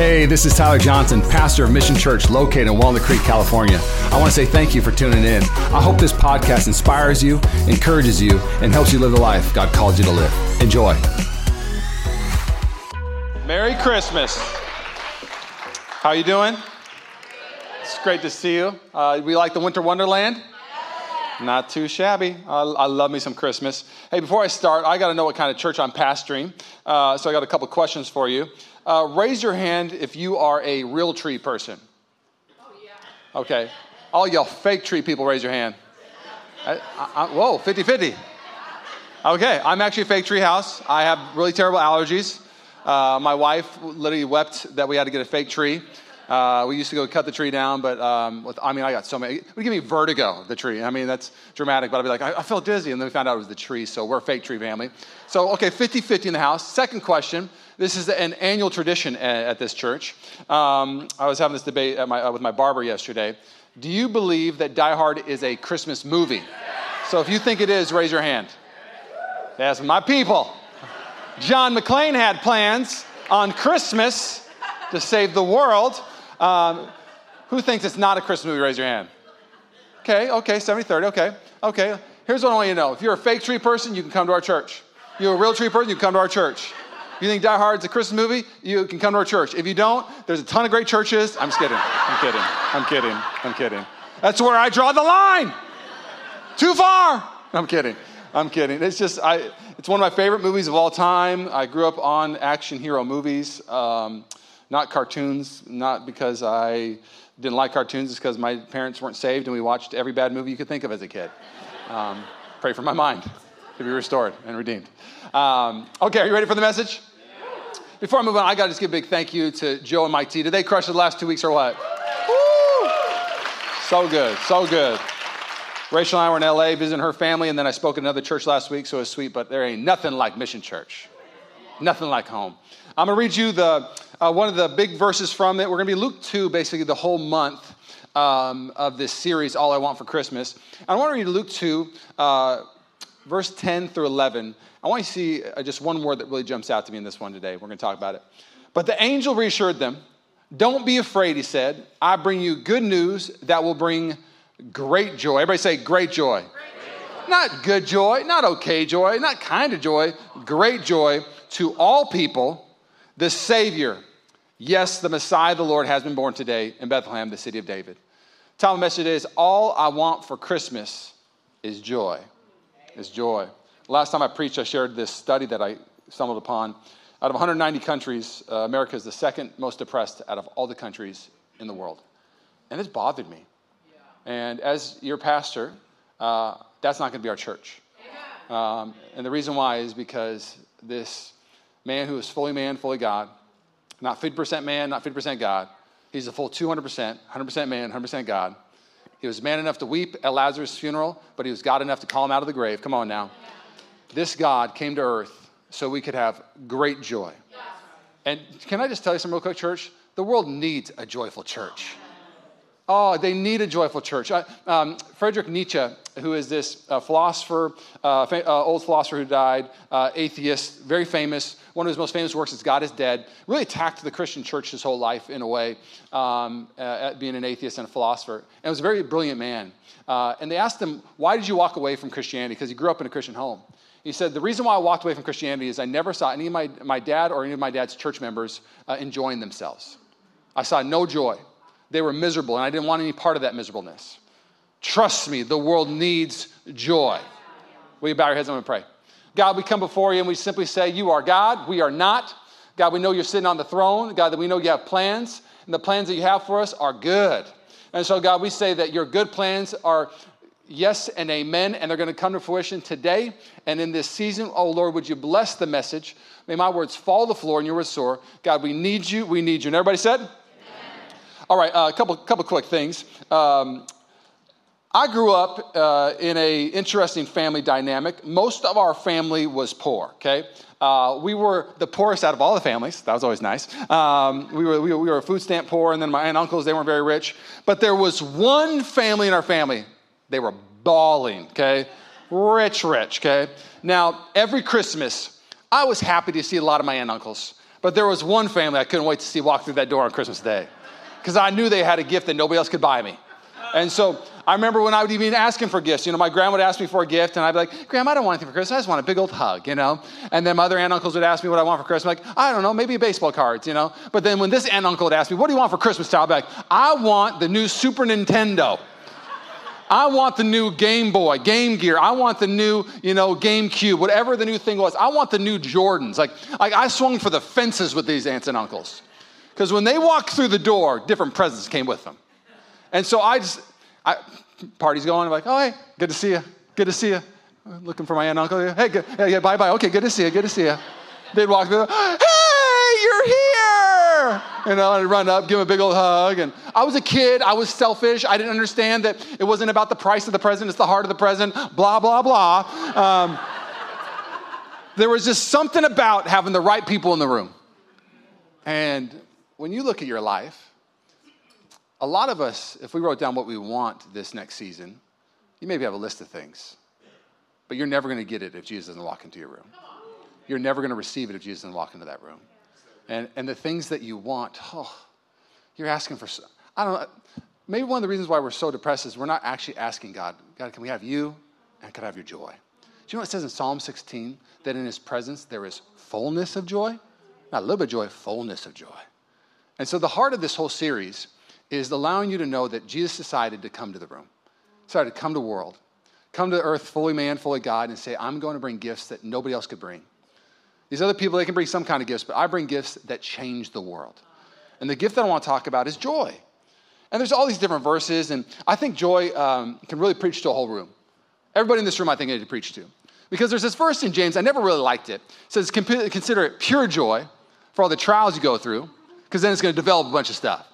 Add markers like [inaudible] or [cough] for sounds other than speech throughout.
Hey, this is Tyler Johnson, pastor of Mission Church located in Walnut Creek, California. I want to say thank you for tuning in. I hope this podcast inspires you, encourages you, and helps you live the life God called you to live. Enjoy. Merry Christmas. How are you doing? It's great to see you. Uh, we like the Winter Wonderland? Not too shabby. I, I, love me some Christmas. Hey, before I start, I got to know what kind of church I'm pastoring. Uh, so I got a couple questions for you. Uh, raise your hand if you are a real tree person. Oh, yeah. Okay. All y'all fake tree people, raise your hand. I, I, whoa, 50 50. Okay, I'm actually a fake tree house. I have really terrible allergies. Uh, my wife literally wept that we had to get a fake tree. Uh, we used to go cut the tree down, but um, with, I mean, I got so many. It would give me vertigo, the tree. I mean, that's dramatic, but I'd be like, I, I felt dizzy. And then we found out it was the tree, so we're a fake tree family. So, okay, 50 50 in the house. Second question this is an annual tradition at, this church. Um, I was having this debate my, uh, with my barber yesterday. Do you believe that Die Hard is a Christmas movie? So if you think it is, raise your hand. That's my people. John McClane had plans on Christmas to save the world. Um, who thinks it's not a Christmas movie? Raise your hand. Okay, okay, 70 30, okay, okay. Here's what I want you to know if you're a fake tree person, you can come to our church. You're a real tree person, you can come to our church. You think Die Hard's a Christmas movie? You can come to our church. If you don't, there's a ton of great churches. I'm just kidding. I'm kidding. I'm kidding. I'm kidding. That's where I draw the line. Too far. I'm kidding. I'm kidding. It's just, I, it's one of my favorite movies of all time. I grew up on action hero movies, um, not cartoons, not because I didn't like cartoons, it's because my parents weren't saved and we watched every bad movie you could think of as a kid. Um, pray for my mind to be restored and redeemed. Um, okay, are you ready for the message? Before I move on, I got to just give a big thank you to Joe and Mike T. Did they crush the last two weeks or what? So good, so good. Rachel and I were in LA visiting her family, and then I spoke at another church last week, so it was sweet, but there ain't nothing like Mission Church. Nothing like home. I'm going to read you the, uh, one of the big verses from it. We're going to be Luke 2, basically the whole month um, of this series, All I Want for Christmas. I want to read Luke 2, uh, verse 10 through 11. I want you to see uh, just one word that really jumps out to me in this one today. We're going to talk about it. But the angel reassured them. Don't be afraid, he said. I bring you good news that will bring great joy. Everybody say, great joy. Great joy. Not good joy, not okay joy, not kind of joy, great joy to all people. The Savior, yes, the Messiah, the Lord, has been born today in Bethlehem, the city of David. Title of the message is All I Want for Christmas is joy. Is joy. Last time I preached, I shared this study that I stumbled upon. Out of 190 countries, uh, America is the second most depressed out of all the countries in the world. And it's bothered me. Yeah. And as your pastor, uh, that's not going to be our church. Um, and the reason why is because this man who is fully man, fully God, not 50% man, not 50% God, he's a full 200%, 100% man, 100% God. He was man enough to weep at Lazarus' funeral, but he was God enough to call him out of the grave. Come on now this God came to earth so we could have great joy. And can I just tell you something real quick, church? The world needs a joyful church. Oh, they need a joyful church. um, Friedrich Nietzsche, who is this uh, philosopher, uh, fa- uh, old philosopher who died, uh, atheist, very famous. One of his most famous works is God is Dead. Really attacked the Christian church his whole life in a way, um, uh, being an atheist and a philosopher. And was a very brilliant man. Uh, and they asked him, Why did you walk away from Christianity? Because he grew up in a Christian home. He said, The reason why I walked away from Christianity is I never saw any of my, my dad or any of my dad's church members uh, enjoying themselves. I saw no joy. They were miserable, and I didn't want any part of that miserableness. Trust me, the world needs joy. Will you bow your heads? I'm going to pray. God, we come before you and we simply say, You are God, we are not. God, we know you're sitting on the throne. God, that we know you have plans, and the plans that you have for us are good. And so, God, we say that your good plans are yes and amen, and they're going to come to fruition today and in this season. Oh, Lord, would you bless the message? May my words fall to the floor and your soar. God, we need you. We need you. And everybody said? All right, uh, a couple, couple quick things. Um, I grew up uh, in a interesting family dynamic. Most of our family was poor, okay? Uh, we were the poorest out of all the families. That was always nice. Um, we, were, we, were, we were food stamp poor, and then my aunt and uncles, they weren't very rich. But there was one family in our family they were balling, okay? Rich, rich, okay? Now, every Christmas, I was happy to see a lot of my aunt and uncles. But there was one family I couldn't wait to see walk through that door on Christmas Day because I knew they had a gift that nobody else could buy me. And so I remember when I would even ask him for gifts. You know, my grandma would ask me for a gift, and I'd be like, Grandma, I don't want anything for Christmas. I just want a big old hug, you know? And then my other aunt uncles would ask me what I want for Christmas. I'm like, I don't know, maybe baseball cards, you know? But then when this aunt uncle would ask me, What do you want for Christmas, I'd be like, I want the new Super Nintendo. I want the new Game Boy, Game Gear. I want the new, you know, GameCube, whatever the new thing was. I want the new Jordans. Like, like I swung for the fences with these aunts and uncles. Because when they walked through the door, different presents came with them. And so I just, I, party's going. I'm like, oh, hey, good to see you. Good to see you. Looking for my aunt and uncle. Hey, good, yeah, yeah, bye bye. Okay, good to see you. Good to see you. They'd walk through. Hey, you're here. Know, I'd run up, give him a big old hug. And I was a kid. I was selfish. I didn't understand that it wasn't about the price of the present, it's the heart of the present, blah, blah, blah. Um, there was just something about having the right people in the room. And when you look at your life, a lot of us, if we wrote down what we want this next season, you maybe have a list of things, but you're never going to get it if Jesus doesn't walk into your room. You're never going to receive it if Jesus doesn't walk into that room. And, and the things that you want, oh, you're asking for, I don't know, maybe one of the reasons why we're so depressed is we're not actually asking God, God, can we have you and can I have your joy? Do you know what it says in Psalm 16? That in his presence there is fullness of joy? Not a little bit of joy, fullness of joy. And so the heart of this whole series is allowing you to know that Jesus decided to come to the room, decided to come to the world, come to earth fully man, fully God, and say, I'm going to bring gifts that nobody else could bring. These other people, they can bring some kind of gifts, but I bring gifts that change the world. And the gift that I want to talk about is joy. And there's all these different verses, and I think joy um, can really preach to a whole room. Everybody in this room, I think, I need to preach to. Because there's this verse in James, I never really liked it. It says, consider it pure joy for all the trials you go through, because then it's going to develop a bunch of stuff.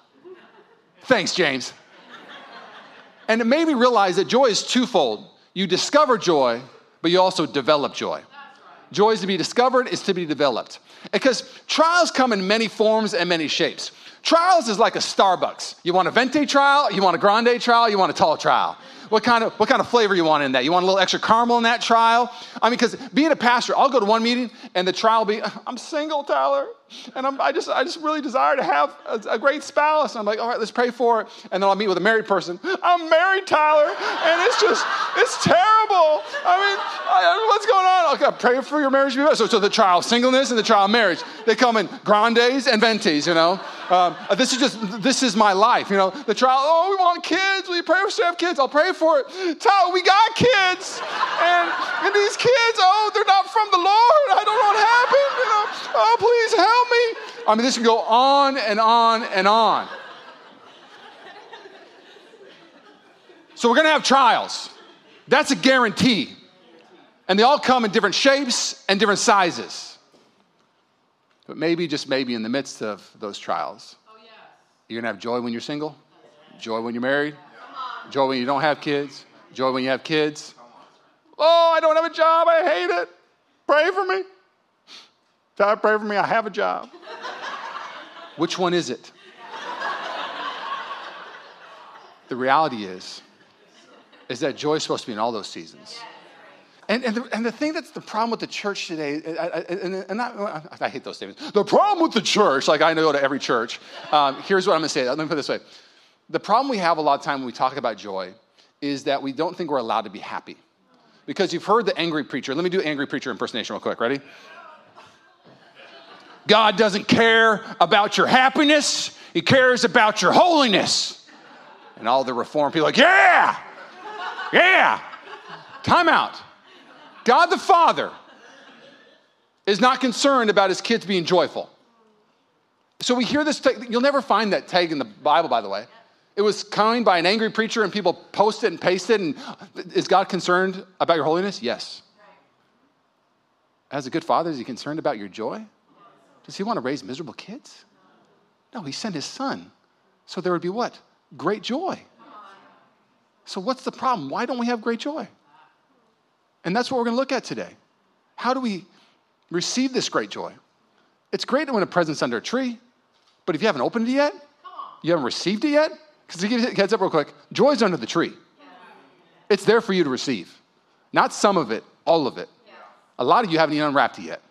Thanks, James. And it made me realize that joy is twofold. You discover joy, but you also develop joy. Joy is to be discovered, is to be developed. Because trials come in many forms and many shapes. Trials is like a Starbucks. You want a venti trial, you want a grande trial, you want a tall trial. What kind of what kind of flavor you want in that? You want a little extra caramel in that trial? I mean, because being a pastor, I'll go to one meeting and the trial will be, [laughs] I'm single, Tyler, and I'm, i just I just really desire to have a, a, great spouse. And I'm like, all right, let's pray for it. And then I'll meet with a married person. I'm married, Tyler, and it's just it's terrible. I mean, I, what's going on? Okay, pray for your marriage. So, so the trial singleness and the trial of marriage, they come in grandes and ventis. You know. Um, this is just, this is my life. You know, the trial, oh, we want kids. We pray for us to have kids? I'll pray for it. Tyler, we got kids. And, and these kids, oh, they're not from the Lord. I don't know what happened. You know, oh, please help me. I mean, this can go on and on and on. So we're going to have trials. That's a guarantee. And they all come in different shapes and different sizes. But maybe, just maybe, in the midst of those trials, oh, yes. you're going to have joy when you're single, joy when you're married, joy when you don't have kids, joy when you have kids. Oh, I don't have a job. I hate it. Pray for me. God, pray for me. I have a job. Which one is it? the reality is, is that joy is supposed to be in all those seasons. And, and, the, and the thing that's the problem with the church today, and, and I, hate those statements. The problem with the church, like I know to every church, um, here's what I'm gonna say. Let me put it this way. The problem we have a lot of time when we talk about joy is that we don't think we're allowed to be happy. Because you've heard the angry preacher. Let me do angry preacher impersonation real quick. Ready? God doesn't care about your happiness, He cares about your holiness. And all the reform people like, yeah, yeah. Time out. God the Father is not concerned about his kids being joyful. So we hear this, you'll never find that tag in the Bible, by the way. It was coined by an angry preacher and people post it and paste it. And is God concerned about your holiness? Yes. As a good father, is he concerned about your joy? Does he want to raise miserable kids? No, he sent his son. So there would be what? Great joy. So what's the problem? Why don't we have great joy? And that's what we're going to look at today. How do we receive this great joy? It's great to win a present's under a tree, but if you haven't opened it yet, you haven't received it yet, because heads up real quick, joy's under the tree. It's there for you to receive. Not some of it, all of it. A lot of you haven't even unwrapped it yet.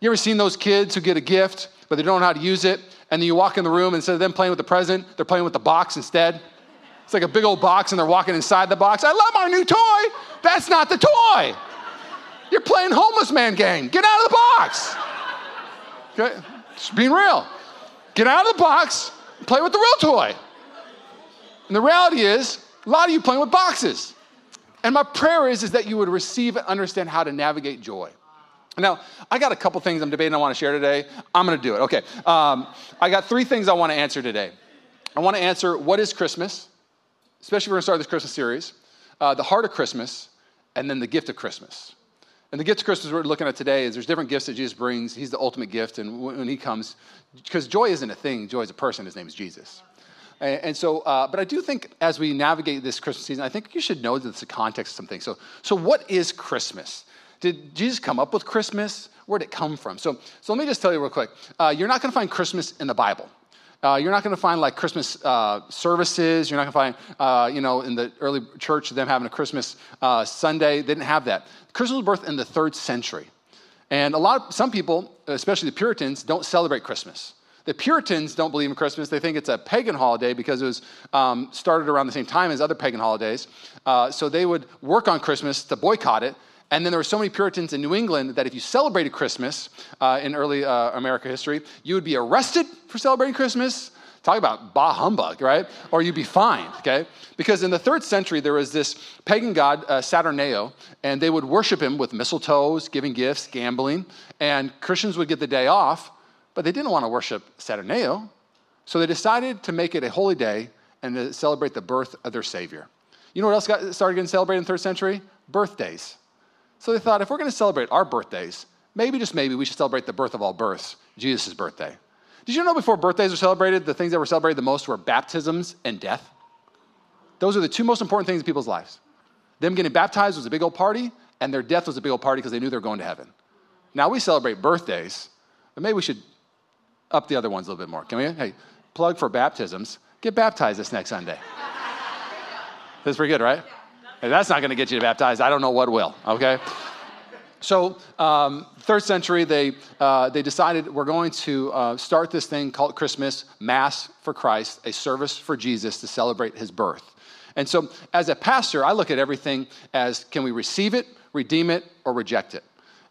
You ever seen those kids who get a gift but they don't know how to use it. And then you walk in the room, instead of them playing with the present, they're playing with the box instead. It's like a big old box, and they're walking inside the box. I love our new toy. That's not the toy. You're playing homeless man game. Get out of the box. Okay? Just being real. Get out of the box, play with the real toy. And the reality is, a lot of you playing with boxes. And my prayer is, is that you would receive and understand how to navigate joy. Now, I got a couple things I'm debating I want to share today. I'm going to do it. Okay. Um, I got three things I want to answer today. I want to answer what is Christmas, especially if we're going to start this Christmas series, uh, the heart of Christmas, and then the gift of Christmas. And the gift of Christmas we're looking at today is there's different gifts that Jesus brings. He's the ultimate gift. And when he comes, because joy isn't a thing, joy is a person. His name is Jesus. And, and so, uh, but I do think as we navigate this Christmas season, I think you should know that it's a context of something. So, so what is Christmas? Did Jesus come up with Christmas? Where'd it come from? So, so let me just tell you real quick. Uh, you're not going to find Christmas in the Bible. Uh, you're not going to find like Christmas uh, services. You're not going to find, uh, you know, in the early church, them having a Christmas uh, Sunday. They didn't have that. Christmas was birthed in the third century. And a lot of, some people, especially the Puritans, don't celebrate Christmas. The Puritans don't believe in Christmas. They think it's a pagan holiday because it was um, started around the same time as other pagan holidays. Uh, so they would work on Christmas to boycott it. And then there were so many Puritans in New England that if you celebrated Christmas uh, in early uh, America history, you would be arrested for celebrating Christmas. Talk about bah humbug, right? Or you'd be fined, okay? Because in the third century, there was this pagan god, uh, and they would worship him with mistletoes, giving gifts, gambling, and Christians would get the day off, but they didn't want to worship Saturneo. So they decided to make it a holy day and to celebrate the birth of their Savior. You know what else got started getting celebrated in the third century? Birthdays. So they thought, if we're going to celebrate our birthdays, maybe, just maybe, we should celebrate the birth of all births, Jesus' birthday. Did you know before birthdays were celebrated, the things that were celebrated the most were baptisms and death? Those are the two most important things in people's lives. Them getting baptized was a big old party, and their death was a big old party because they knew they were going to heaven. Now we celebrate birthdays, but maybe we should up the other ones a little bit more. Can we? Hey, plug for baptisms. Get baptized this next Sunday. [laughs] That's pretty good, right? Hey, that's not going to get you baptized. I don't know what will, okay? So, um, third century, they, uh, they decided we're going to uh, start this thing called Christmas, Mass for Christ, a service for Jesus to celebrate his birth. And so, as a pastor, I look at everything as can we receive it, redeem it, or reject it?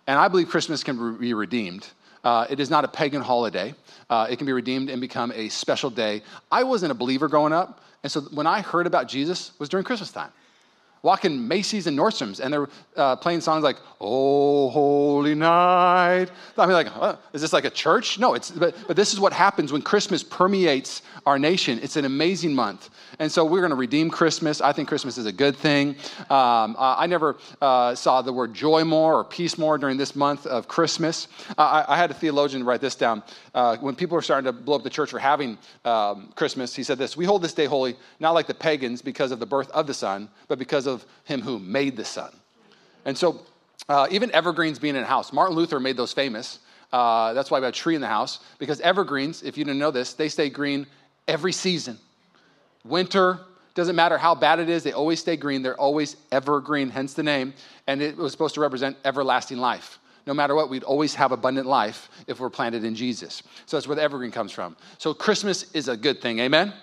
And I believe Christmas can be redeemed. Uh, it is not a pagan holiday. Uh, it can be redeemed and become a special day. I wasn't a believer growing up, and so when I heard about Jesus was during Christmas time walking Macy's and Nordstrom's, and they're uh, playing songs like "Oh Holy Night." I mean, like, uh, is this like a church? No, it's but, but this is what happens when Christmas permeates our nation. It's an amazing month, and so we're going to redeem Christmas. I think Christmas is a good thing. Um, I never uh, saw the word joy more or peace more during this month of Christmas. I, I, had a theologian write this down. Uh, when people were starting to blow up the church for having um, Christmas, he said this: "We hold this day holy, not like the pagans because of the birth of the Son, but because Of him who made the sun." And so, uh, even evergreens being in a house, Martin Luther made those famous. Uh, that's why we have a tree in the house because evergreens, if you didn't know this, they stay green every season. Winter, doesn't matter how bad it is, they always stay green. They're always evergreen, hence the name. And it was supposed to represent everlasting life. No matter what, we'd always have abundant life if we're planted in Jesus. So that's where the evergreen comes from. So Christmas is a good thing. Amen?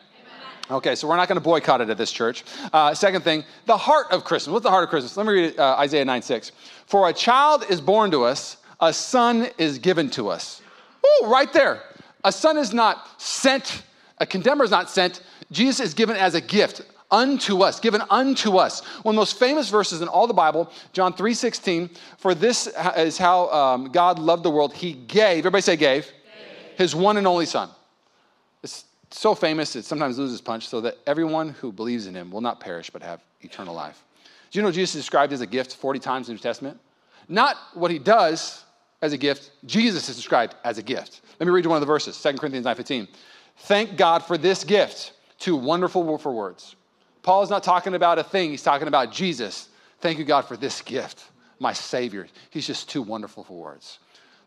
Okay, so we're not going to boycott it at this church. Uh, second thing, the heart of Christmas. What's the heart of Christmas? Let me read uh, Isaiah 9 6. For a child is born to us, a son is given to us. Oh, right there. A son is not sent, a condemner is not sent. Jesus is given as a gift unto us, given unto us. One of the most famous verses in all the Bible, John 3 16. For this is how um, God loved the world. He gave, everybody say gave, gave. his one and only son. So famous it sometimes loses punch, so that everyone who believes in him will not perish but have eternal life. Do you know Jesus is described as a gift 40 times in the New Testament? Not what he does as a gift, Jesus is described as a gift. Let me read you one of the verses, 2 Corinthians 9:15. Thank God for this gift, too wonderful for words. Paul is not talking about a thing, he's talking about Jesus. Thank you, God, for this gift, my Savior. He's just too wonderful for words.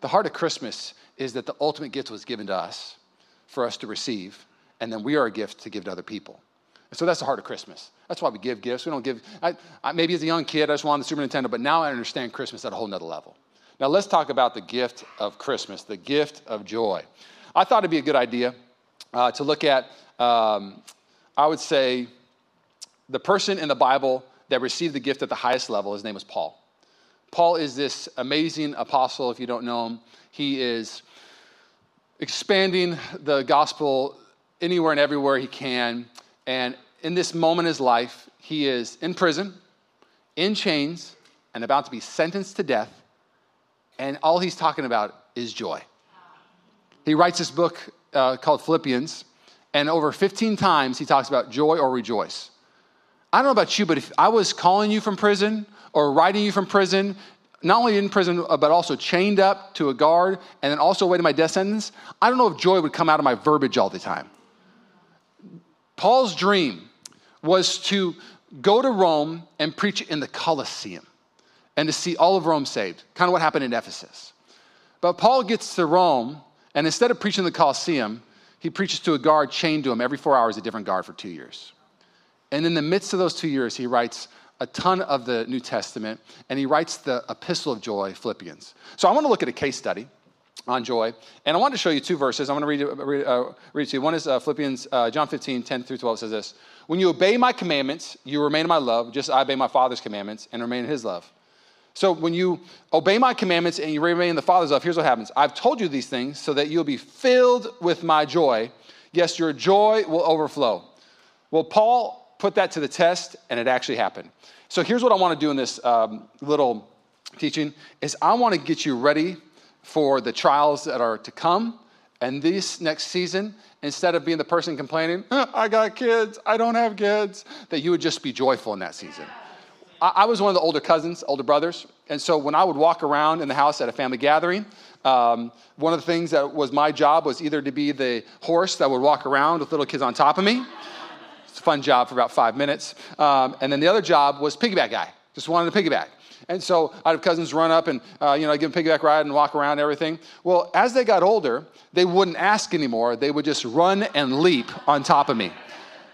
The heart of Christmas is that the ultimate gift was given to us for us to receive and then we are a gift to give to other people. And so that's the heart of Christmas. That's why we give gifts. We don't give, I, I, maybe as a young kid, I just wanted the Super Nintendo, but now I understand Christmas at a whole nother level. Now let's talk about the gift of Christmas, the gift of joy. I thought it'd be a good idea uh, to look at, um, I would say, the person in the Bible that received the gift at the highest level. His name was Paul. Paul is this amazing apostle, if you don't know him. He is expanding the gospel anywhere and everywhere he can. And in this moment in his life, he is in prison, in chains, and about to be sentenced to death. And all he's talking about is joy. He writes this book uh, called Philippians, and over 15 times he talks about joy or rejoice. I don't know about you, but if I was calling you from prison or writing you from prison, not only in prison, uh, but also chained up to a guard and then also awaiting my death sentence, I don't know if joy would come out of my verbiage all the time. Paul's dream was to go to Rome and preach in the Colosseum and to see all of Rome saved, kind of what happened in Ephesus. But Paul gets to Rome, and instead of preaching in the Colosseum, he preaches to a guard chained to him every four hours, a different guard for two years. And in the midst of those two years, he writes a ton of the New Testament, and he writes the Epistle of Joy, Philippians. So I want to look at a case study on joy, and I want to show you two verses. I'm going to read read, uh, read to you. One is uh, Philippians, uh, John 15, 10 through 12 says this When you obey my commandments, you remain in my love, just as I obey my Father's commandments and remain in his love. So when you obey my commandments and you remain in the Father's love, here's what happens I've told you these things so that you'll be filled with my joy. Yes, your joy will overflow. Well, Paul put that to the test, and it actually happened. So here's what I want to do in this um, little teaching is I want to get you ready for the trials that are to come and this next season instead of being the person complaining i got kids i don't have kids that you would just be joyful in that season I, I, was one of the older cousins older brothers and so when i would walk around in the house at a family gathering um, one of the things that was my job was either to be the horse that would walk around with little kids on top of me it's a fun job for about five minutes. Um, and then the other job was piggyback guy. Just wanted to piggyback. And so I'd have cousins run up and, uh, you know, give them piggyback ride and walk around and everything. Well, as they got older, they wouldn't ask anymore. They would just run and leap on top of me,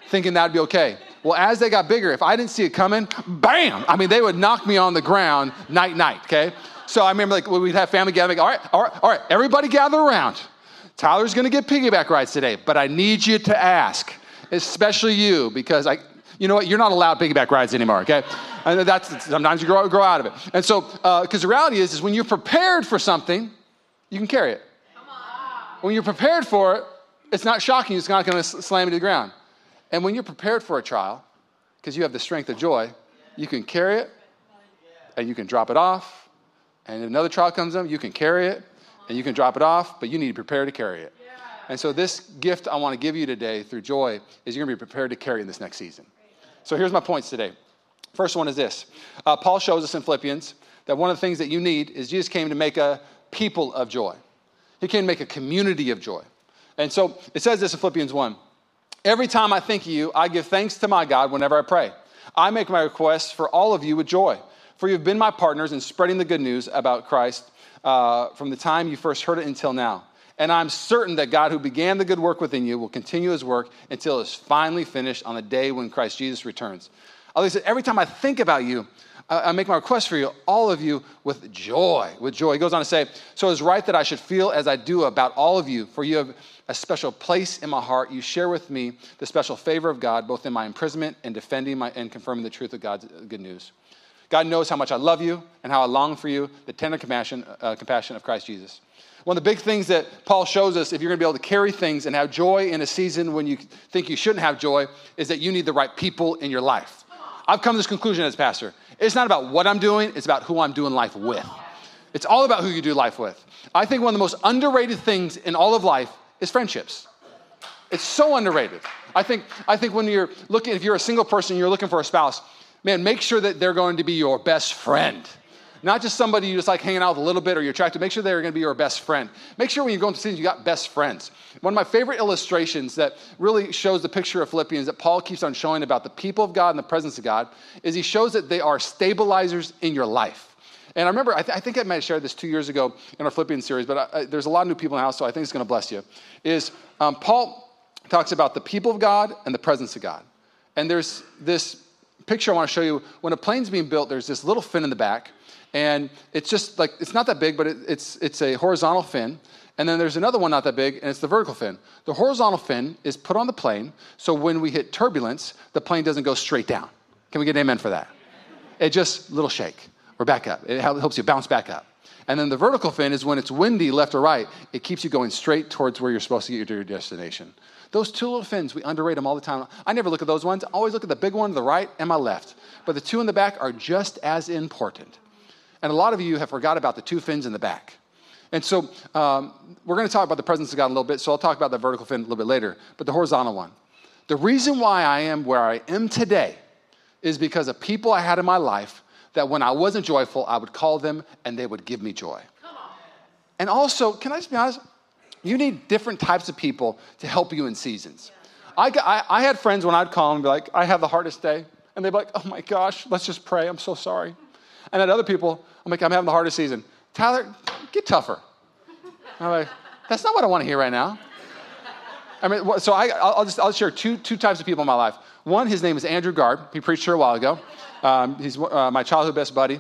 thinking that'd be okay. Well, as they got bigger, if I didn't see it coming, bam! I mean, they would knock me on the ground night, night, okay? So I remember like we'd have family gathering, all right, all right, all right, everybody gather around. Tyler's gonna get piggyback rides today, but I need you to ask especially you, because I, you know what, you're not allowed piggyback rides anymore, okay? And that's, sometimes you grow, grow out of it. And so, because uh, the reality is, is when you're prepared for something, you can carry it. When you're prepared for it, it's not shocking, it's not gonna slam you to the ground. And when you're prepared for a trial, because you have the strength of joy, you can carry it and you can drop it off. And another trial comes up, you can carry it and you can drop it off, but you need to prepare to carry it. And so, this gift I want to give you today through joy is you're going to be prepared to carry in this next season. So, here's my points today. First one is this uh, Paul shows us in Philippians that one of the things that you need is Jesus came to make a people of joy, He came to make a community of joy. And so, it says this in Philippians 1 Every time I think of you, I give thanks to my God whenever I pray. I make my requests for all of you with joy, for you've been my partners in spreading the good news about Christ uh, from the time you first heard it until now. And I'm certain that God, who began the good work within you, will continue his work until it's finally finished on the day when Christ Jesus returns. At said, every time I think about you, I make my request for you, all of you, with joy. With joy. He goes on to say, So it's right that I should feel as I do about all of you, for you have a special place in my heart. You share with me the special favor of God, both in my imprisonment and defending my, and confirming the truth of God's good news. God knows how much I love you and how I long for you, the tender compassion, uh, compassion of Christ Jesus. One of the big things that Paul shows us if you're going to be able to carry things and have joy in a season when you think you shouldn't have joy is that you need the right people in your life. I've come to this conclusion as pastor. It's not about what I'm doing, it's about who I'm doing life with. It's all about who you do life with. I think one of the most underrated things in all of life is friendships. It's so underrated. I think, I think when you're looking, if you're a single person, and you're looking for a spouse, man, make sure that they're going to be your best friend. Not just somebody you just like hanging out with a little bit or you're attracted. Make sure they're going to be your best friend. Make sure when you go into scenes, you got best friends. One of my favorite illustrations that really shows the picture of Philippians that Paul keeps on showing about the people of God and the presence of God is he shows that they are stabilizers in your life. And I remember, I, th- I, think I might have shared this two years ago in our Philippians series, but I, I, there's a lot of new people in the house, so I think it's going to bless you. Is um, Paul talks about the people of God and the presence of God. And there's this picture I want to show you when a plane's being built, there's this little fin in the back, and it's just like, it's not that big, but it, it's, it's a horizontal fin. And then there's another one not that big, and it's the vertical fin. The horizontal fin is put on the plane, so when we hit turbulence, the plane doesn't go straight down. Can we get an amen for that? It just little shake. We're back up. It helps you bounce back up. And then the vertical fin is when it's windy left or right, it keeps you going straight towards where you're supposed to get to your destination. Those two little fins, we underrate them all the time. I never look at those ones. I always look at the big one to the right and my left. But the two in the back are just as important. And a lot of you have forgot about the two fins in the back. And so um, we're going to talk about the presence of God a little bit, so I'll talk about the vertical fin a little bit later, but the horizontal one. The reason why I am where I am today is because of people I had in my life that when I wasn't joyful, I would call them and they would give me joy. And also, can I just be honest? You need different types of people to help you in seasons. I, I, I had friends when I'd call them and be like, I have the hardest day. And they'd be like, oh my gosh, let's just pray. I'm so sorry. And then other people, I'm like, I'm having the hardest season. Tyler, get tougher. I'm like, that's not what I want to hear right now. I mean, so I, will just I'll share two, two types of people in my life. One, his name is Andrew Garb. He preached here a while ago. Um, he's uh, my childhood best buddy.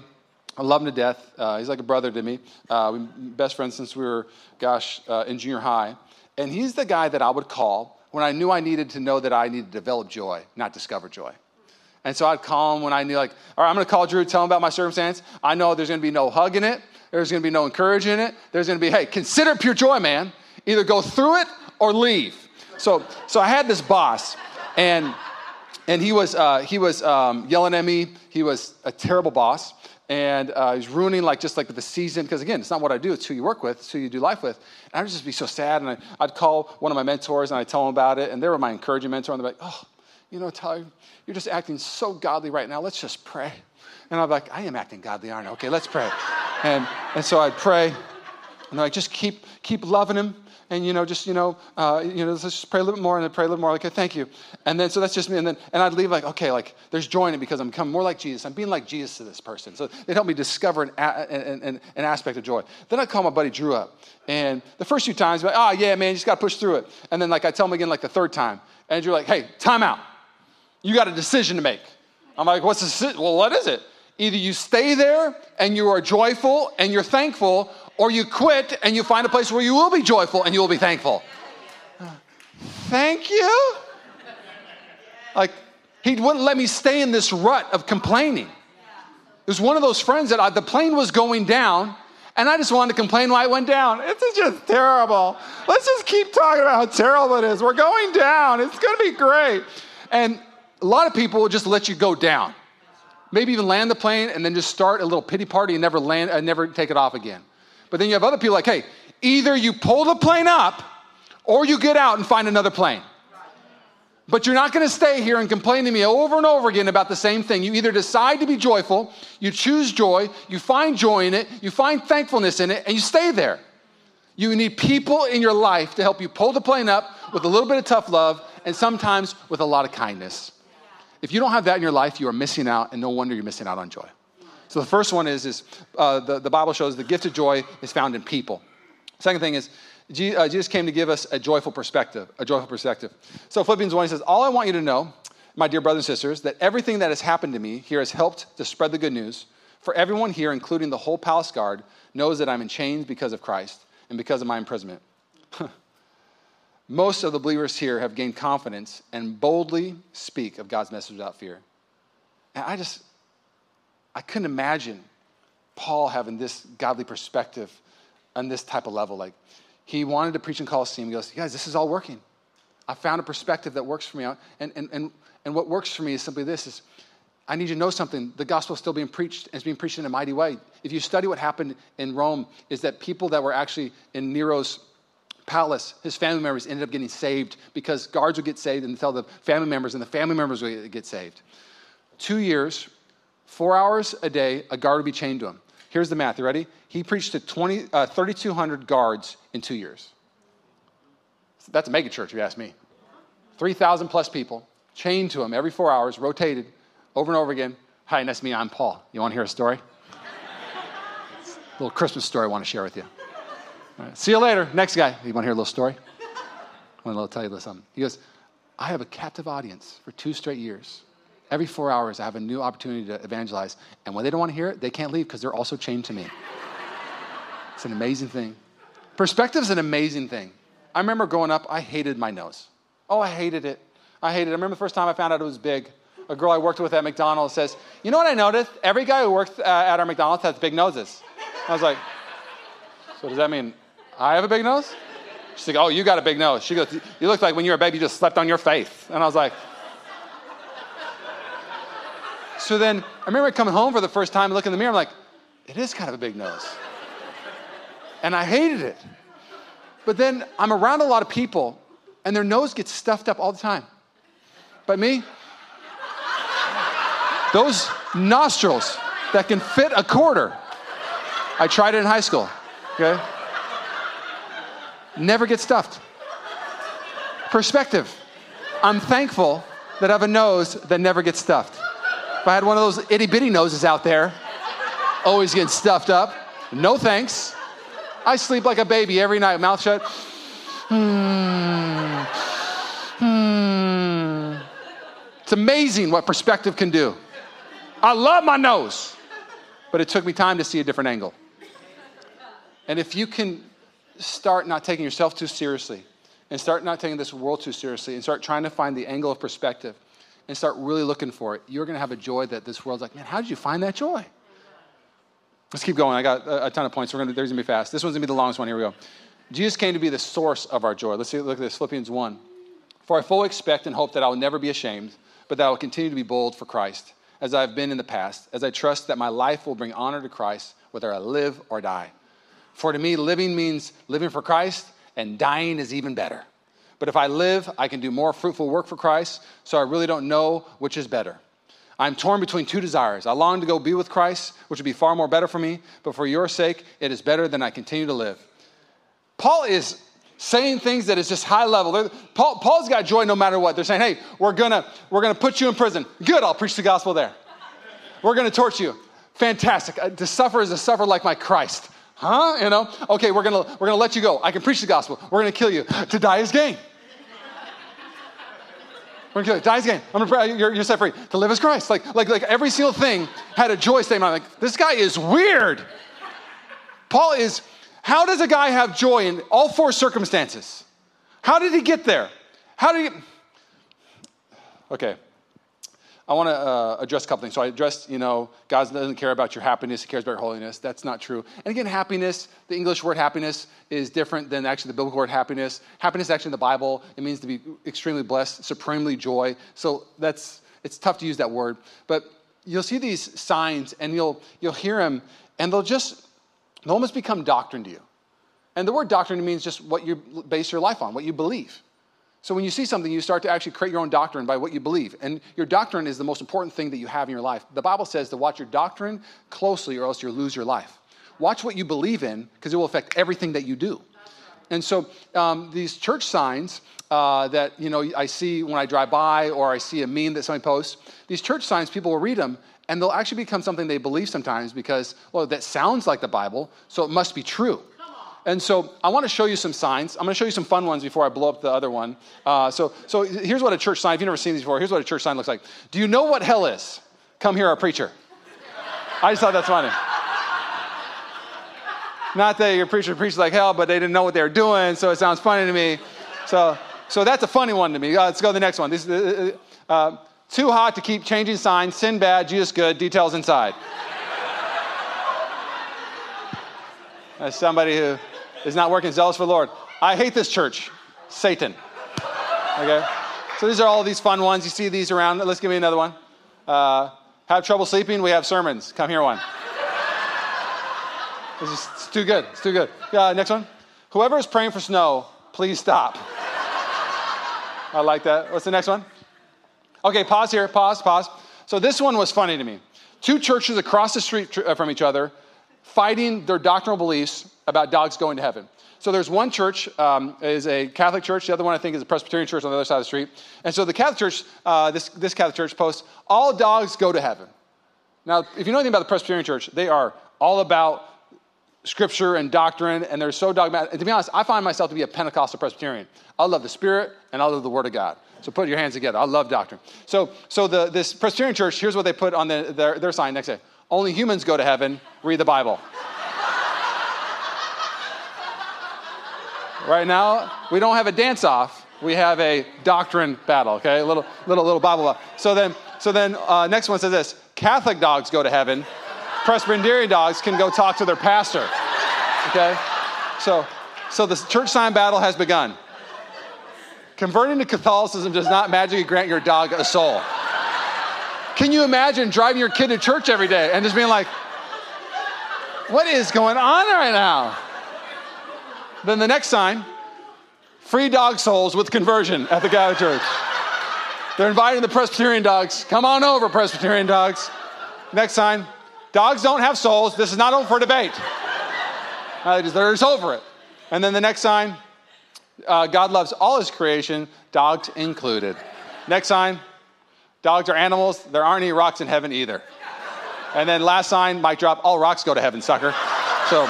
I love him to death. Uh, he's like a brother to me. Uh, we best friends since we were, gosh, uh, in junior high. And he's the guy that I would call when I knew I needed to know that I needed to develop joy, not discover joy. And so I'd call him when I knew, like, all right, I'm going to call Drew, tell him about my circumstance. I know there's going to be no hug in it. There's going to be no encouragement in it. There's going to be, hey, consider pure joy, man. Either go through it or leave. So, so I had this boss, and and he was uh, he was um, yelling at me. He was a terrible boss, and uh, he's ruining like just like the season because again, it's not what I do; it's who you work with, it's who you do life with. And I would just be so sad, and I, would call one of my mentors and I'd tell them about it, and they were my encouraging mentor, and they're like, "Oh, you know, Tyler, you're just acting so godly right now. Let's just pray." And I'm like, "I am acting godly, aren't I? Okay, let's pray." and and so I'd pray, and they're like, "Just keep keep loving him." And you know, just you know, uh, you know, let's just pray a little bit more and then pray a little more. Like, okay, thank you. And then so that's just me. And then and I'd leave like, okay, like there's joy in it because I'm becoming more like Jesus. I'm being like Jesus to this person. So it helped me discover an, an, an, an aspect of joy. Then I call my buddy Drew up, and the first few times, like, oh yeah, man, you just got to push through it. And then like I tell him again like the third time, and Drew like, hey, time out. You got a decision to make. I'm like, what's the? Well, what is it? Either you stay there and you are joyful and you're thankful, or you quit and you find a place where you will be joyful and you will be thankful. Thank you. Like, he wouldn't let me stay in this rut of complaining. It was one of those friends that I, the plane was going down, and I just wanted to complain why it went down. It's just terrible. Let's just keep talking about how terrible it is. We're going down. It's going to be great. And a lot of people will just let you go down. Maybe even land the plane and then just start a little pity party and never land, uh, never take it off again. But then you have other people like, hey, either you pull the plane up or you get out and find another plane. But you're not going to stay here and complain to me over and over again about the same thing. You either decide to be joyful, you choose joy, you find joy in it, you find thankfulness in it, and you stay there. You need people in your life to help you pull the plane up with a little bit of tough love and sometimes with a lot of kindness. If you don't have that in your life, you are missing out, and no wonder you're missing out on joy. So the first one is, is uh, the, the Bible shows the gift of joy is found in people. Second thing is, uh, Jesus came to give us a joyful perspective, a joyful perspective. So Philippians 1 he says, All I want you to know, my dear brothers and sisters, that everything that has happened to me here has helped to spread the good news. For everyone here, including the whole palace guard, knows that I'm in chains because of Christ and because of my imprisonment. [laughs] Most of the believers here have gained confidence and boldly speak of God's message without fear. And I just, I couldn't imagine Paul having this godly perspective on this type of level. Like, he wanted to preach in Colosseum. He goes, guys, this is all working. I found a perspective that works for me. And, and, and, and what works for me is simply this is I need you to know something. The gospel is still being preached, and it's being preached in a mighty way. If you study what happened in Rome, is that people that were actually in Nero's palace, his family members ended up getting saved because guards would get saved and tell the family members, and the family members would get saved. Two years, Four hours a day, a guard would be chained to him. Here's the math. You ready? He preached to 20, uh, 3,200 guards in two years. That's a mega church, if you ask me. 3,000 plus people chained to him every four hours, rotated over and over again. Hi, that's me. I'm Paul. You want to hear a story? a little Christmas story I want to share with you. See you later. Next guy. You want to hear a little story? I want to tell you something. He goes, I have a captive audience for two straight years Every four hours, I have a new opportunity to evangelize. And when they don't want to hear it, they can't leave because they're also chained to me. it's an amazing thing. Perspective is an amazing thing. I remember growing up, I hated my nose. Oh, I hated it. I hated it. I remember the first time I found out it was big. A girl I worked with at McDonald's says, You know what I noticed? Every guy who works uh, at our McDonald's has big noses. I was like, So does that mean I have a big nose? She's like, Oh, you got a big nose. She goes, You look like when you were a baby, you just slept on your face. And I was like, So then I remember coming home for the first time, looking in the mirror, I'm like, It is kind of a big nose. And I hated it. But then I'm around a lot of people and their nose gets stuffed up all the time. But me, those nostrils that can fit a quarter. I tried it in high school, okay? Never get stuffed. Perspective. I'm thankful that I have a nose that never gets stuffed. If I had one of those itty bitty noses out there, always getting stuffed up, no thanks. I sleep like a baby every night, mouth shut. Hmm. Hmm. It's amazing what perspective can do. I love my nose, but it took me time to see a different angle. And if you can start not taking yourself too seriously and start not taking this world too seriously and start trying to find the angle of perspective and start really looking for it, you're going to have a joy that this world's like, man, how did you find that joy? Let's keep going. I got a, ton of points. We're gonna, there's going to be fast. This one's going to be the longest one. Here we go. Jesus came to be the source of our joy. Let's see, look at this Philippians 1. For I fully expect and hope that I will never be ashamed, but that I will continue to be bold for Christ, as I have been in the past, as I trust that my life will bring honor to Christ, whether I live or die. For to me, living means living for Christ, and dying is even better. But if I live, I can do more fruitful work for Christ, so I really don't know which is better. I'm torn between two desires. I long to go be with Christ, which would be far more better for me, but for your sake, it is better than I continue to live. Paul is saying things that is just high level. Paul, Paul's got joy no matter what. They're saying, hey, we're gonna, we're gonna put you in prison. Good, I'll preach the gospel there. We're gonna torture you. Fantastic. Uh, to suffer is to suffer like my Christ. Huh? You know? Okay, we're gonna, we're gonna let you go. I can preach the gospel. We're gonna kill you. To die is gain. We're gonna kill you. Die is gain. I'm gonna. You're, you're set free. To live is Christ. Like, like, like every single thing had a joy statement. I'm like, this guy is weird. Paul is how does a guy have joy in all four circumstances? How did he get there? How did he? Okay. I want to uh, address a couple things. So I addressed, you know, God doesn't care about your happiness; He cares about your holiness. That's not true. And again, happiness, the English word happiness, is different than actually the biblical word happiness. Happiness, actually, in the Bible, it means to be extremely blessed, supremely joy. So that's it's tough to use that word, but you'll see these signs, and you'll you'll hear them, and they'll just They'll almost become doctrine to you. And the word doctrine means just what you base your life on, what you believe. So when you see something, you start to actually create your own doctrine by what you believe. And your doctrine is the most important thing that you have in your life. The Bible says to watch your doctrine closely or else you'll lose your life. Watch what you believe in because it will affect everything that you do. And so um, these church signs uh, that you know I see when I drive by or I see a meme that somebody posts, these church signs, people will read them and they'll actually become something they believe sometimes because, well, that sounds like the Bible, so it must be true. And so I want to show you some signs. I'm going to show you some fun ones before I blow up the other one. Uh, so, so here's what a church sign, if you've never seen these before, here's what a church sign looks like. Do you know what hell is? Come hear our preacher. I just thought that's funny. Not that your preacher preached like hell, but they didn't know what they were doing, so it sounds funny to me. So, so that's a funny one to me. Uh, let's go to the next one. This, uh, uh too hot to keep changing signs. Sin bad, Jesus good. Details inside. As somebody who is not working zealous for the Lord. I hate this church. Satan. Okay? So these are all these fun ones. You see these around. Let's give me another one. Uh, have trouble sleeping? We have sermons. Come hear one. This is it's too good. It's too good. Uh, next one. Whoever is praying for snow, please stop. I like that. What's the next one? Okay, pause here, pause, pause. So this one was funny to me. Two churches across the street uh, from each other fighting their doctrinal beliefs about dogs going to heaven. So there's one church um, is a Catholic church. The other one I think is a Presbyterian church on the other side of the street. And so the Catholic church, uh, this, this Catholic church posts, all dogs go to heaven. Now, if you know anything about the Presbyterian church, they are all about scripture and doctrine, and they're so dogmatic. And to be honest, I find myself to be a Pentecostal Presbyterian. I love the Spirit and I love the Word of God. So put your hands together. I love doctrine. So, so the, this Presbyterian church, here's what they put on the, their, their sign next day. Only humans go to heaven, read the Bible. right now, we don't have a dance off. We have a doctrine battle, okay? A little, little, little Bible. So then, so then uh, next one says this Catholic dogs go to heaven, Presbyterian dogs can go talk to their pastor, okay? So, so the church sign battle has begun. Converting to Catholicism does not magically grant your dog a soul. Can you imagine driving your kid to church every day and just being like, what is going on right now? Then the next sign free dog souls with conversion at the Catholic Church. They're inviting the Presbyterian dogs. Come on over, Presbyterian dogs. Next sign dogs don't have souls. This is not open for debate. Uh, they're just over it. And then the next sign uh, God loves all his creation, dogs included. Next sign dogs are animals. There aren't any rocks in heaven either. And then last sign, mic drop, all rocks go to heaven, sucker. So,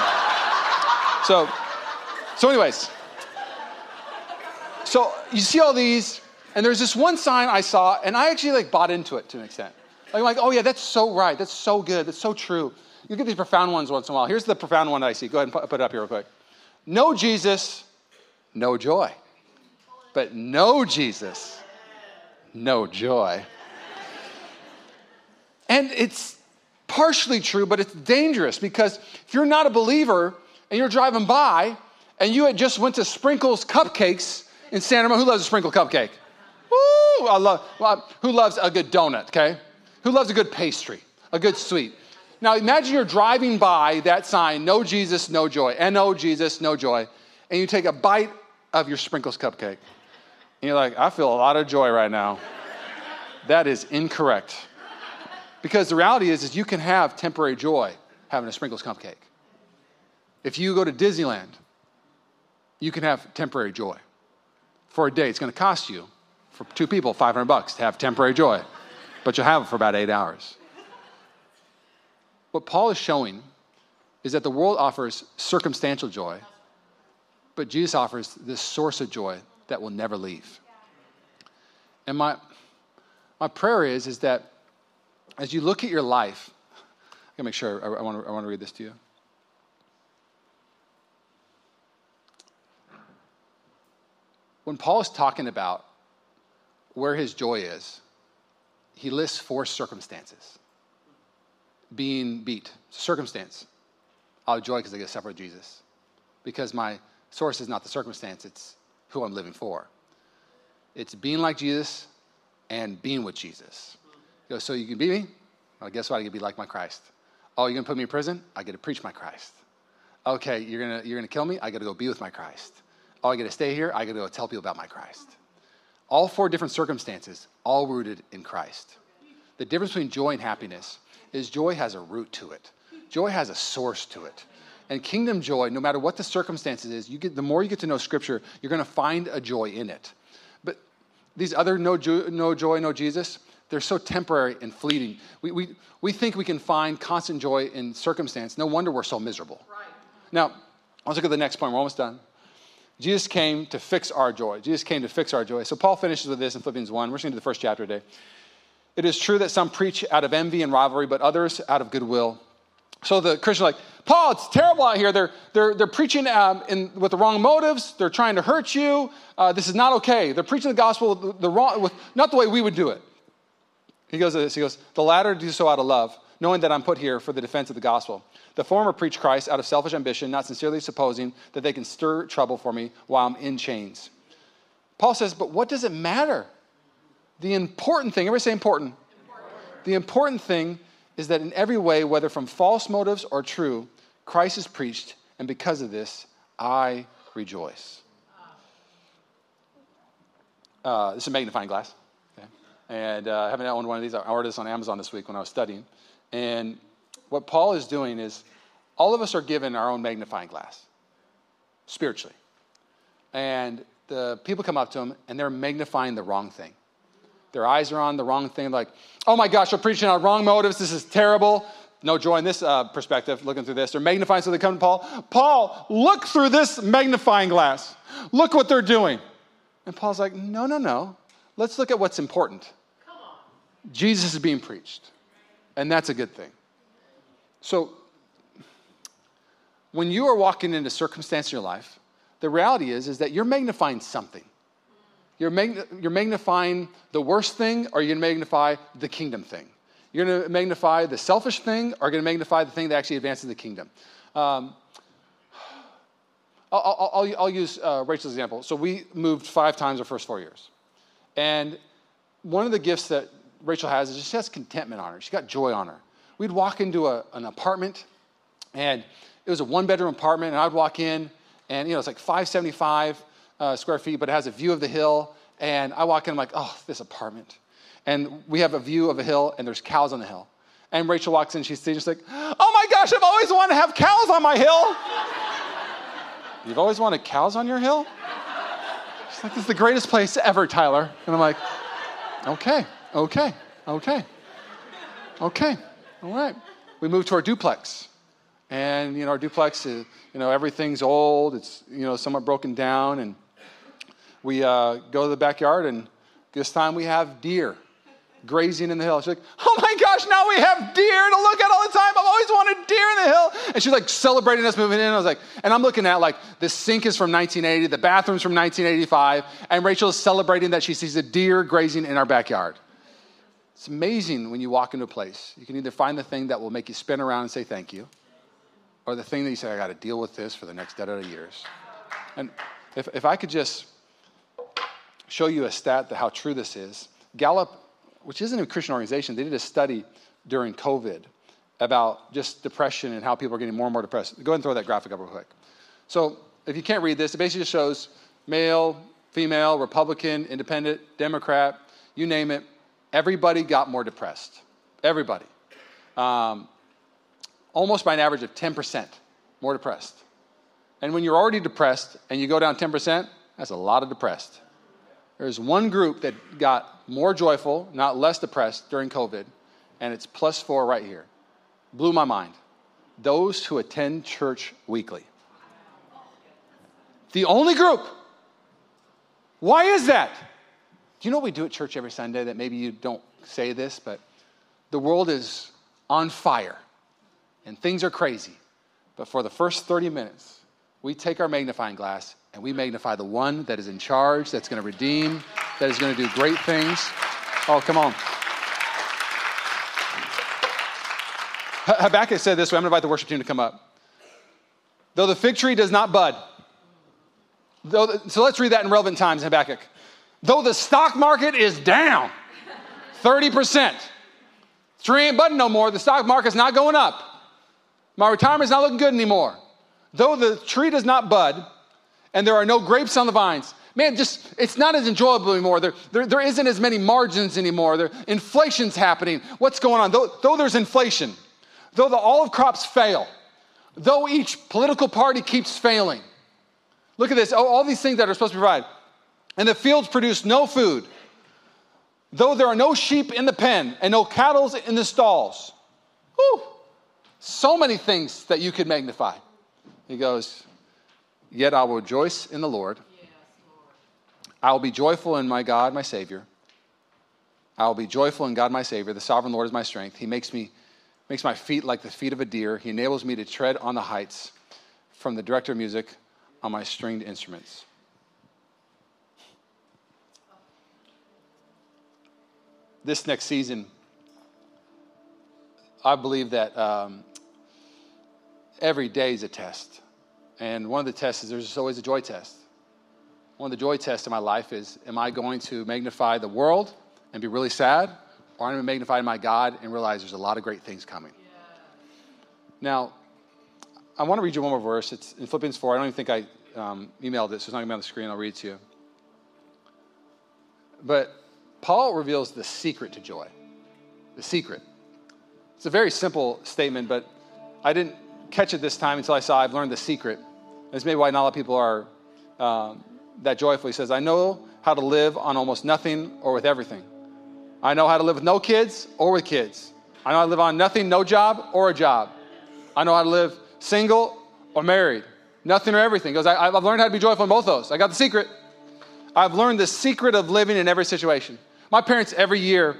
so, so, anyways, so you see all these, and there's this one sign I saw, and I actually like bought into it to an extent. I'm like, oh yeah, that's so right. That's so good. That's so true. You get these profound ones once in a while. Here's the profound one that I see. Go ahead and put it up here real quick. No Jesus, no joy. But no Jesus, no joy. And it's partially true, but it's dangerous because if you're not a believer and you're driving by and you had just went to Sprinkles Cupcakes in Santa Maria, who loves a sprinkle cupcake? Woo! I love, well, who loves a good donut, okay? Who loves a good pastry, a good sweet? Now imagine you're driving by that sign, no Jesus, no joy, N-O Jesus, no joy, and you take a bite of your sprinkles cupcake. And you're like, I feel a lot of joy right now. that is incorrect. Because the reality is, is you can have temporary joy having a sprinkles cupcake. If you go to Disneyland, you can have temporary joy. For a day, it's going to cost you, for two people, 500 bucks to have temporary joy, but you'll have it for about eight hours. What Paul is showing is that the world offers circumstantial joy, but Jesus offers this source of joy that will never leave. And my, my prayer is, is that as you look at your life, I gotta make sure I, I want to I wanna read this to you. When Paul is talking about where his joy is, he lists four circumstances. Being beat, circumstance. I have joy because I get to suffer with Jesus. Because my source is not the circumstance, it's who I'm living for. It's being like Jesus and being with Jesus. Goes, so you can beat me? Well, guess what? I to be like my Christ. Oh, you're going to put me in prison? I get to preach my Christ. Okay, you're going to, you're to kill me? I got to go be with my Christ. Oh, I get to stay here? I got to go tell people about my Christ. All four different circumstances, all rooted in Christ. The difference between joy and happiness is joy has a root to it. Joy has a source to it. And kingdom joy, no matter what the circumstances is, you get, the more you get to know Scripture, you're going to find a joy in it. But these other no, jo- no joy, no Jesus, they're so temporary and fleeting. We, we, we think we can find constant joy in circumstance. No wonder we're so miserable. Right. Now, let's look at the next point. We're almost done. Jesus came to fix our joy. Jesus came to fix our joy. So Paul finishes with this in Philippians 1. We're just going to do the first chapter today. It is true that some preach out of envy and rivalry, but others out of goodwill. So the Christian like, Paul, it's terrible out here. They're, they're, they're preaching um, in, with the wrong motives. They're trying to hurt you. Uh, this is not okay. They're preaching the gospel the wrong, with, not the way we would do it. He goes this. He goes, The latter do so out of love, knowing that I'm put here for the defense of the gospel. The former preach Christ out of selfish ambition, not sincerely supposing that they can stir trouble for me while I'm in chains. Paul says, But what does it matter? The important thing, everybody say important. important. The important thing is that in every way, whether from false motives or true, Christ is preached, and because of this, I rejoice. Uh, this is a magnifying glass. And uh, I haven't owned one of these. I ordered this on Amazon this week when I was studying. And what Paul is doing is all of us are given our own magnifying glass spiritually. And the people come up to him and they're magnifying the wrong thing. Their eyes are on the wrong thing, like, oh my gosh, we're preaching on wrong motives. This is terrible. no joy in this uh, perspective, looking through this. They're magnifying so they come to Paul. Paul, look through this magnifying glass. Look what they're doing. And Paul's like, no, no, no. Let's look at what's important. Jesus is being preached, and that's a good thing. So, when you are walking into circumstance in your life, the reality is, is that you're magnifying something. You're, mag- you're magnifying the worst thing, or you're going to magnify the kingdom thing. You're going to magnify the selfish thing, or you're going to magnify the thing that actually advances the kingdom. Um, I'll, I'll, I'll, use uh, Rachel's example. So we moved five times our first four years. And one of the gifts that Rachel has is she has contentment on her. She's got joy on her. We'd walk into a, an apartment, and it was a one bedroom apartment, and I'd walk in, and you know, it's like 575 uh, square feet, but it has a view of the hill. And I walk in, I'm like, oh, this apartment. And we have a view of a hill, and there's cows on the hill. And Rachel walks in, she's just like, oh my gosh, I've always wanted to have cows on my hill. [laughs] You've always wanted cows on your hill? She's like, this is the greatest place ever, Tyler. And I'm like, okay, okay, okay, okay, all right. We moved to our duplex. And, you know, our duplex, is, you know, everything's old. It's, you know, somewhat broken down. And we uh, go to the backyard, and this time we have deer grazing in the hill. She's like, oh my gosh, now we have deer to look at all the time. I've always wanted deer in the hill. And she's like celebrating us moving in. I was like, and I'm looking at like the sink is from 1980, the bathroom's from 1985, and Rachel is celebrating that she sees a deer grazing in our backyard. It's amazing when you walk into a place. You can either find the thing that will make you spin around and say thank you, or the thing that you say, I got to deal with this for the next dead of years. And if, if I could just show you a stat that how true this is, Gallup, which isn't a Christian organization, they did a study during COVID about just depression and how people are getting more and more depressed. Go ahead and throw that graphic up real quick. So if you can't read this, it basically just shows male, female, Republican, independent, Democrat, you name it, everybody got more depressed. Everybody. Um, almost by an average of 10% more depressed. And when you're already depressed and you go down 10%, that's a lot of depressed. There's one group that got more joyful, not less depressed during COVID, and it's plus four right here. Blew my mind. Those who attend church weekly. The only group. Why is that? Do you know what we do at church every Sunday that maybe you don't say this, but the world is on fire and things are crazy. But for the first 30 minutes, we take our magnifying glass and we magnify the one that is in charge, that's going to redeem, that is going to do great things. Oh, come on. Habakkuk said this way I'm going to invite the worship team to come up. Though the fig tree does not bud, though so let's read that in relevant times, Habakkuk. Though the stock market is down 30%, tree ain't budding no more, the stock market's not going up. My retirement's not looking good anymore. Though the tree does not bud and there are no grapes on the vines, man, just it's not as enjoyable anymore. There, there, there isn't as many margins anymore. There, inflation's happening. What's going on? Though, though there's inflation, though the olive crops fail, though each political party keeps failing. Look at this all, all these things that are supposed to provide. And the fields produce no food, though there are no sheep in the pen and no cattle in the stalls. Whew. So many things that you could magnify. He goes, Yet I will rejoice in the Lord. I will be joyful in my God, my Savior. I will be joyful in God, my Savior. The sovereign Lord is my strength. He makes me makes my feet like the feet of a deer. He enables me to tread on the heights from the director of music on my stringed instruments. This next season, I believe that um, every day is a test. And one of the tests is there's always a joy test. One of the joy tests in my life is am I going to magnify the world and be really sad? Or am I going to magnify my God and realize there's a lot of great things coming? Yeah. Now, I want to read you one more verse. It's in Philippians 4. I don't even think I um, emailed it, so it's not going to be on the screen. I'll read it to you. But Paul reveals the secret to joy. The secret. It's a very simple statement, but I didn't catch it this time until I saw I've learned the secret. That's maybe why not a lot of people are um, that joyful. He says, I know how to live on almost nothing or with everything. I know how to live with no kids or with kids. I know how to live on nothing, no job, or a job. I know how to live single or married. Nothing or everything. Because I've learned how to be joyful in both those. I got the secret. I've learned the secret of living in every situation. My parents, every year,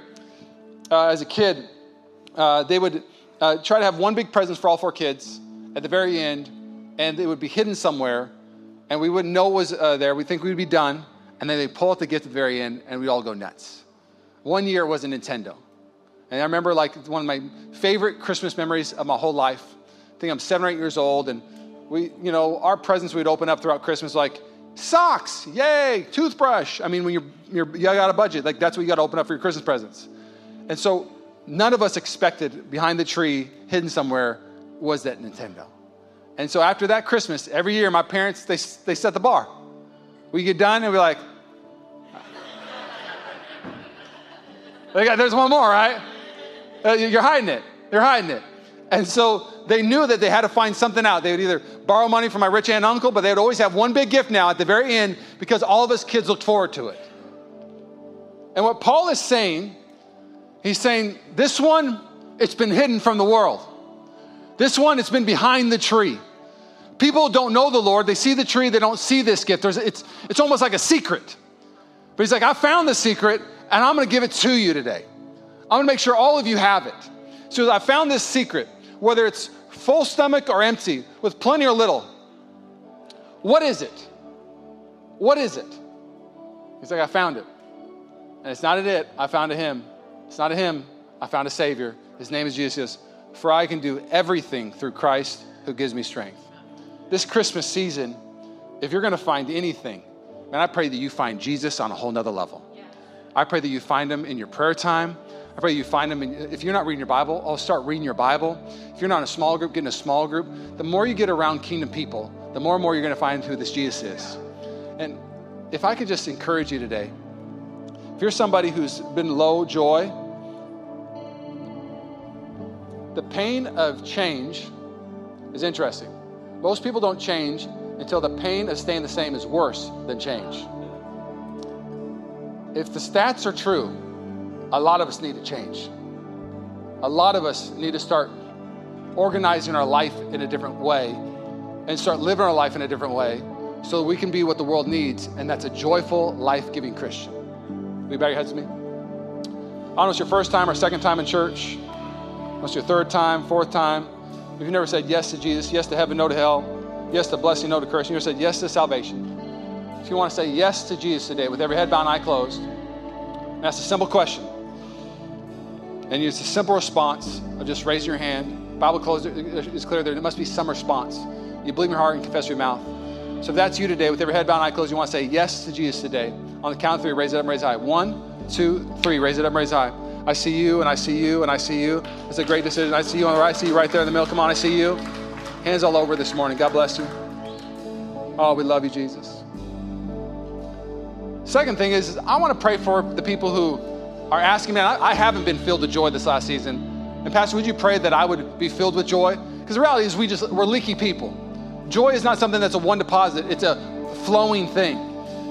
uh, as a kid, uh, they would uh, try to have one big present for all four kids at the very end, and it would be hidden somewhere, and we wouldn't know it was uh, there. We'd think we'd be done, and then they'd pull out the gift at the very end, and we'd all go nuts. One year it was a Nintendo. And I remember like one of my favorite Christmas memories of my whole life. I think I'm seven or eight years old, and we, you know, our presents we'd open up throughout Christmas like socks, yay, toothbrush. I mean, when you're, you're you got a budget, like that's what you got to open up for your Christmas presents. And so none of us expected behind the tree, hidden somewhere, was that Nintendo. And so after that Christmas, every year my parents they they set the bar. We get done and we're like, there's one more, right? Uh, you're hiding it. You're hiding it. And so they knew that they had to find something out. They would either borrow money from my rich aunt and uncle, but they would always have one big gift now at the very end because all of us kids looked forward to it. And what Paul is saying, he's saying, this one, it's been hidden from the world. This one, it's been behind the tree. People don't know the Lord. They see the tree, they don't see this gift. There's, it's, it's almost like a secret. But he's like, I found the secret, and I'm gonna give it to you today. I'm gonna make sure all of you have it. So I found this secret, whether it's full stomach or empty, with plenty or little. What is it? What is it? He's like, I found it. And it's not a it, I found a him. It's not a him, I found a Savior. His name is Jesus. For I can do everything through Christ who gives me strength. This Christmas season, if you're gonna find anything, man, I pray that you find Jesus on a whole nother level. I pray that you find him in your prayer time. I pray you find them. In, if you're not reading your Bible, I'll start reading your Bible. If you're not in a small group, get in a small group. The more you get around kingdom people, the more and more you're going to find who this Jesus is. And if I could just encourage you today, if you're somebody who's been low joy, the pain of change is interesting. Most people don't change until the pain of staying the same is worse than change. If the stats are true, a lot of us need to change. A lot of us need to start organizing our life in a different way and start living our life in a different way so we can be what the world needs, and that's a joyful, life giving Christian. Will you bow your heads with me? I don't know if it's your first time or second time in church, it's your third time, fourth time. If you've never said yes to Jesus, yes to heaven, no to hell, yes to blessing, no to curse, you never said yes to salvation. If you want to say yes to Jesus today with every head bowed and eye closed, that's a simple question. And it's a simple response of just raising your hand. Bible closed is clear there. There must be some response. You believe in your heart and confess your mouth. So if that's you today, with every head bowed and eye closed, you want to say yes to Jesus today. On the count of three, raise it up and raise high. One, two, three, raise it up and raise high. I see you and I see you and I see you. It's a great decision. I see you on the right. I see you right there in the middle. Come on, I see you. Hands all over this morning. God bless you. Oh, we love you, Jesus. Second thing is, I want to pray for the people who are asking, man, I, I haven't been filled with joy this last season. And Pastor, would you pray that I would be filled with joy? Because the reality is we just, we're leaky people. Joy is not something that's a one deposit, it's a flowing thing.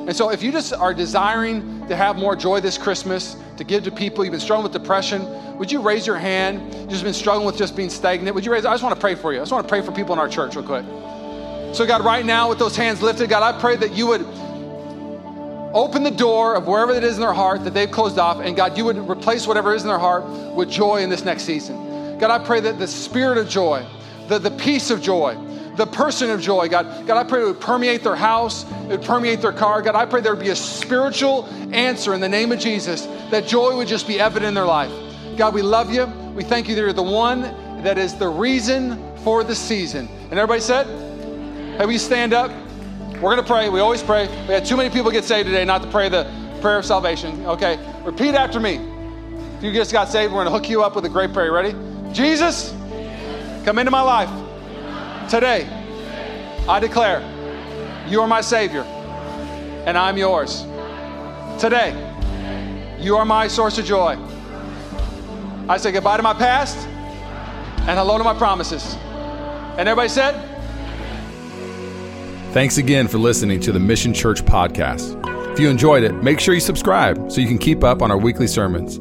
And so if you just are desiring to have more joy this Christmas, to give to people, you've been struggling with depression, would you raise your hand? You've just been struggling with just being stagnant. Would you raise? I just want to pray for you. I just want to pray for people in our church real quick. So God, right now with those hands lifted, God, I pray that you would open the door of wherever it is in their heart that they've closed off, and God, you would replace whatever is in their heart with joy in this next season. God, I pray that the spirit of joy, the, the peace of joy, the person of joy, God, God, I pray it would permeate their house, it would permeate their car. God, I pray there would be a spiritual answer in the name of Jesus, that joy would just be evident in their life. God, we love you. We thank you that you're the one that is the reason for the season. And everybody said, Hey, we stand up? We're going to pray. We always pray. We had too many people get saved today not to pray the prayer of salvation. Okay, repeat after me. If you just got saved, we're going to hook you up with a great prayer. Ready? Jesus, come into my life. Today, I declare you are my Savior and I'm yours. Today, you are my source of joy. I say goodbye to my past and hello to my promises. And everybody said, Thanks again for listening to the Mission Church podcast. If you enjoyed it, make sure you subscribe so you can keep up on our weekly sermons.